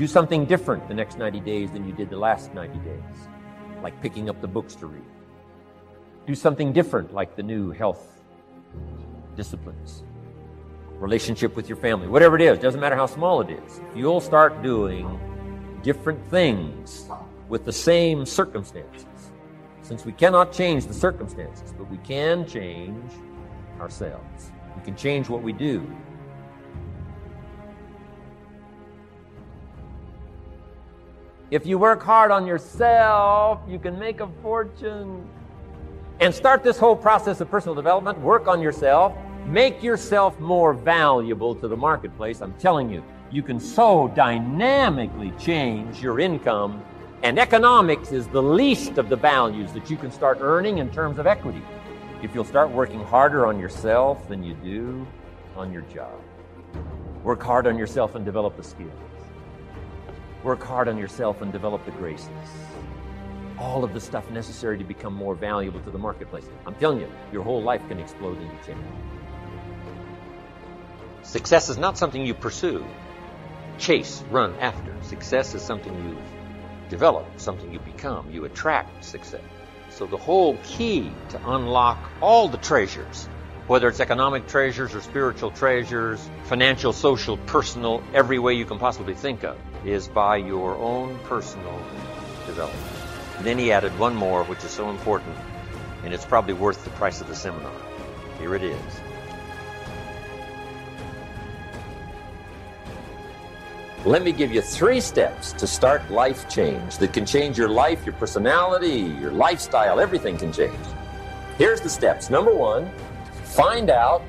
Do something different the next 90 days than you did the last 90 days, like picking up the books to read. Do something different, like the new health disciplines, relationship with your family, whatever it is, doesn't matter how small it is. You'll start doing different things with the same circumstances, since we cannot change the circumstances, but we can change ourselves. We can change what we do. If you work hard on yourself, you can make a fortune. And start this whole process of personal development, work on yourself, make yourself more valuable to the marketplace. I'm telling you, you can so dynamically change your income, and economics is the least of the values that you can start earning in terms of equity. If you'll start working harder on yourself than you do on your job, work hard on yourself and develop the skills. Work hard on yourself and develop the graces. All of the stuff necessary to become more valuable to the marketplace. I'm telling you, your whole life can explode into change. Success is not something you pursue, chase, run after. Success is something you develop, something you become. You attract success. So the whole key to unlock all the treasures, whether it's economic treasures or spiritual treasures, financial, social, personal, every way you can possibly think of, is by your own personal development. And then he added one more, which is so important, and it's probably worth the price of the seminar. Here it is. Let me give you three steps to start life change that can change your life, your personality, your lifestyle, everything can change. Here's the steps. Number one, find out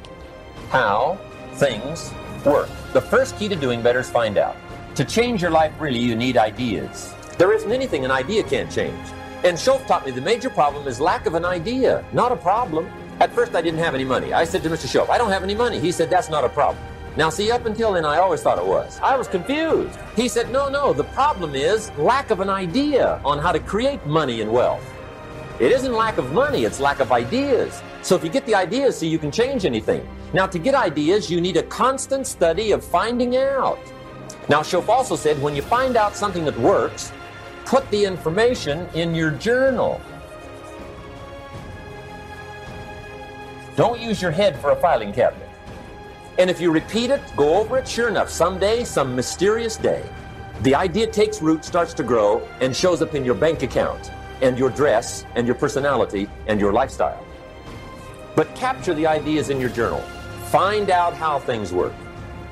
how things work. The first key to doing better is find out. To change your life, really, you need ideas. There isn't anything an idea can't change. And Shoaff taught me the major problem is lack of an idea, not a problem. At first, I didn't have any money. I said to Mr. Shoaff, I don't have any money. He said, That's not a problem. Now, see, up until then, I always thought it was. I was confused. He said, No, no, the problem is lack of an idea on how to create money and wealth. It isn't lack of money, it's lack of ideas. So if you get the ideas, see, you can change anything. Now, to get ideas, you need a constant study of finding out. Now, Shoaff also said when you find out something that works, put the information in your journal. Don't use your head for a filing cabinet. And if you repeat it, go over it, sure enough, someday, some mysterious day, the idea takes root, starts to grow, and shows up in your bank account, and your dress, and your personality, and your lifestyle. But capture the ideas in your journal. Find out how things work.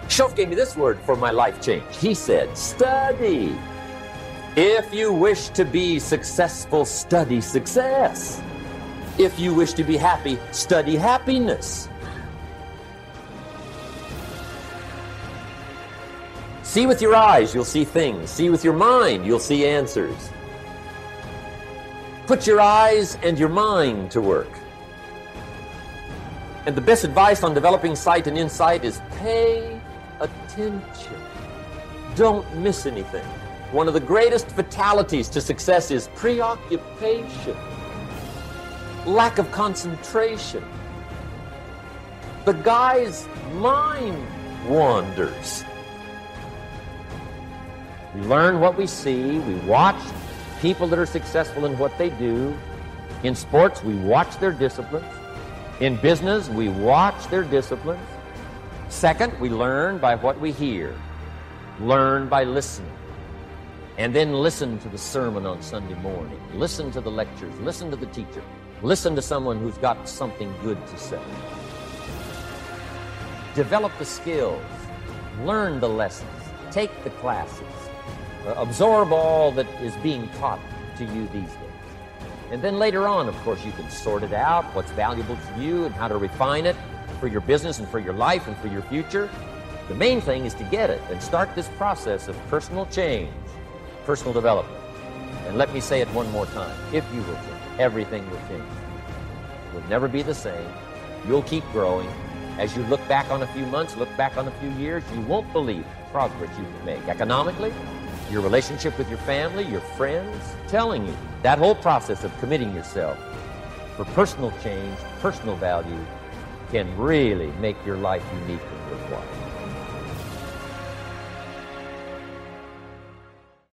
Shoaff gave me this word for my life change. He said, study. If you wish to be successful, study success. If you wish to be happy, study happiness. See with your eyes, you'll see things. See with your mind, you'll see answers. Put your eyes and your mind to work. And the best advice on developing sight and insight is pay attention. Don't miss anything. One of the greatest fatalities to success is preoccupation, lack of concentration. The guy's mind wanders. We learn what we see. We watch people that are successful in what they do. In sports, we watch their disciplines. In business, we watch their disciplines. Second, we learn by what we hear, learn by listening. And then listen to the sermon on Sunday morning. Listen to the lectures. Listen to the teacher. Listen to someone who's got something good to say. Develop the skills. Learn the lessons. Take the classes. Uh, absorb all that is being taught to you these days. And then later on, of course, you can sort it out, what's valuable to you and how to refine it for your business and for your life and for your future. The main thing is to get it and start this process of personal change personal development. And let me say it one more time. If you will change, everything will change. It will never be the same. You'll keep growing. As you look back on a few months, look back on a few years, you won't believe the progress you can make. Economically, your relationship with your family, your friends, telling you that whole process of committing yourself for personal change, personal value, can really make your life unique and worthwhile.